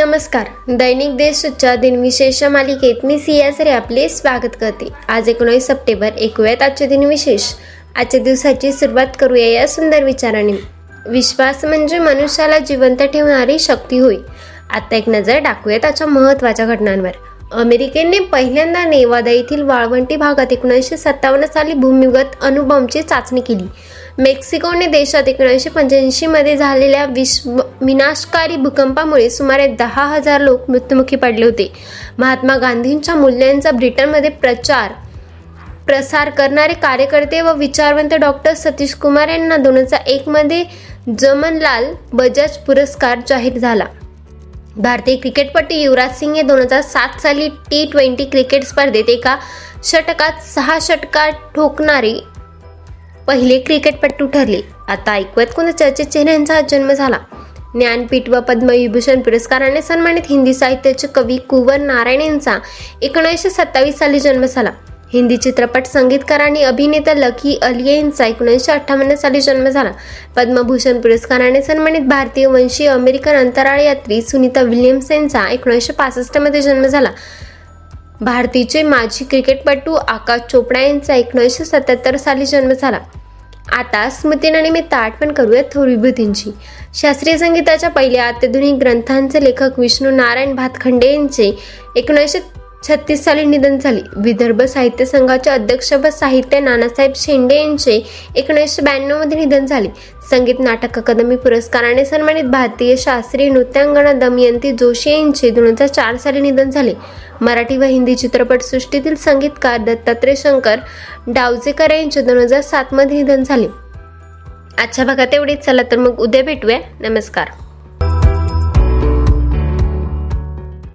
नमस्कार. दैनिक देशच्या दिनविशेष मालिकेत मी सियासरे आपले स्वागत करते. आज एकोणीस सप्टेंबर ऐकूयात आजचे दिनविशेष आजच्या दिवसाची सुरुवात करूया या सुंदर विचाराने. विश्वास म्हणजे मनुष्याला जिवंत ठेवणारी शक्ती होय. आता एक नजर टाकूयात आजच्या महत्त्वाच्या घटनांवर. अमेरिकेने पहिल्यांदा नेवादा येथील वाळवंटी भागात एकोणीसशे सत्तावन्न साली भूमिगत अणुबॉम्बची चाचणी केली. मेक्सिकोने देशात एकोणीसशे पंच्याऐंशी मध्ये झालेल्या विश्व विनाशकारी भूकंपामुळे सुमारे दहा हजार लोक मृत्युमुखी पडले होते. महात्मा गांधींच्या मूल्यांचा ब्रिटनमध्ये प्रचार प्रसार करणारे कार्यकर्ते व विचारवंत डॉक्टर सतीश कुमार यांना दोन हजार एकमध्ये जमनलाल बजाज पुरस्कार जाहीर झाला. भारतीय क्रिकेटपटू युवराज सिंग हे दोन हजार सात साली टी ट्वेंटी क्रिकेट स्पर्धेत एका षटकात सहा षटकात ठोकणारे पहिले क्रिकेटपटू ठरले. आता ऐकूयात कोणत्या चर्चित चेहऱ्यांचा जन्म झाला. ज्ञानपीठ व पद्मविभूषण पुरस्काराने सन्मानित हिंदी साहित्याचे कवी कुंवर नारायण यांचा एकोणीसशे सत्तावीस साली जन्म झाला. हिंदी चित्रपट संगीतकार आणि अभिनेता लकी अली यांचा एकोणीसशे अठ्ठावन्न साली जन्म झाला. पद्मभूषण पुरस्काराने सन्मानित भारतीय वंशीय अमेरिकन अंतराळ यात्री सुनीता विल्यम्स यांचा एकोणीसशे पासष्टमध्ये जन्म झाला. भारतीचे माजी क्रिकेटपटू आकाश चोपडा यांचा एकोणीसशे सत्याहत्तर साली जन्म झाला. आता स्मृतीनिमित्त आठवण करूया थोर विभूतींची. शास्त्रीय संगीताच्या पहिल्या अत्याधुनिक ग्रंथांचे लेखक विष्णू नारायण भातखंडे यांचे एकोणीसशे छत्तीस साली निधन झाले. विदर्भ साहित्य संघाचे अध्यक्ष व साहित्य नानासाहेब शेंडे यांचे एकोणीसशे ब्याण्णवमध्ये निधन झाले. संगीत नाटक अकादमी पुरस्काराने सन्मानित भारतीय शास्त्रीय नृत्यांगना दमयंती जोशी यांचे दोन हजार चार साली निधन झाले. मराठी व हिंदी चित्रपट सृष्टीतील संगीतकार दत्तात्रय शंकर डावजेकर यांचे दोन हजार सात मध्ये निधन झाले. आजच्या भागात एवढेच. चला तर मग उद्या भेटूया. नमस्कार.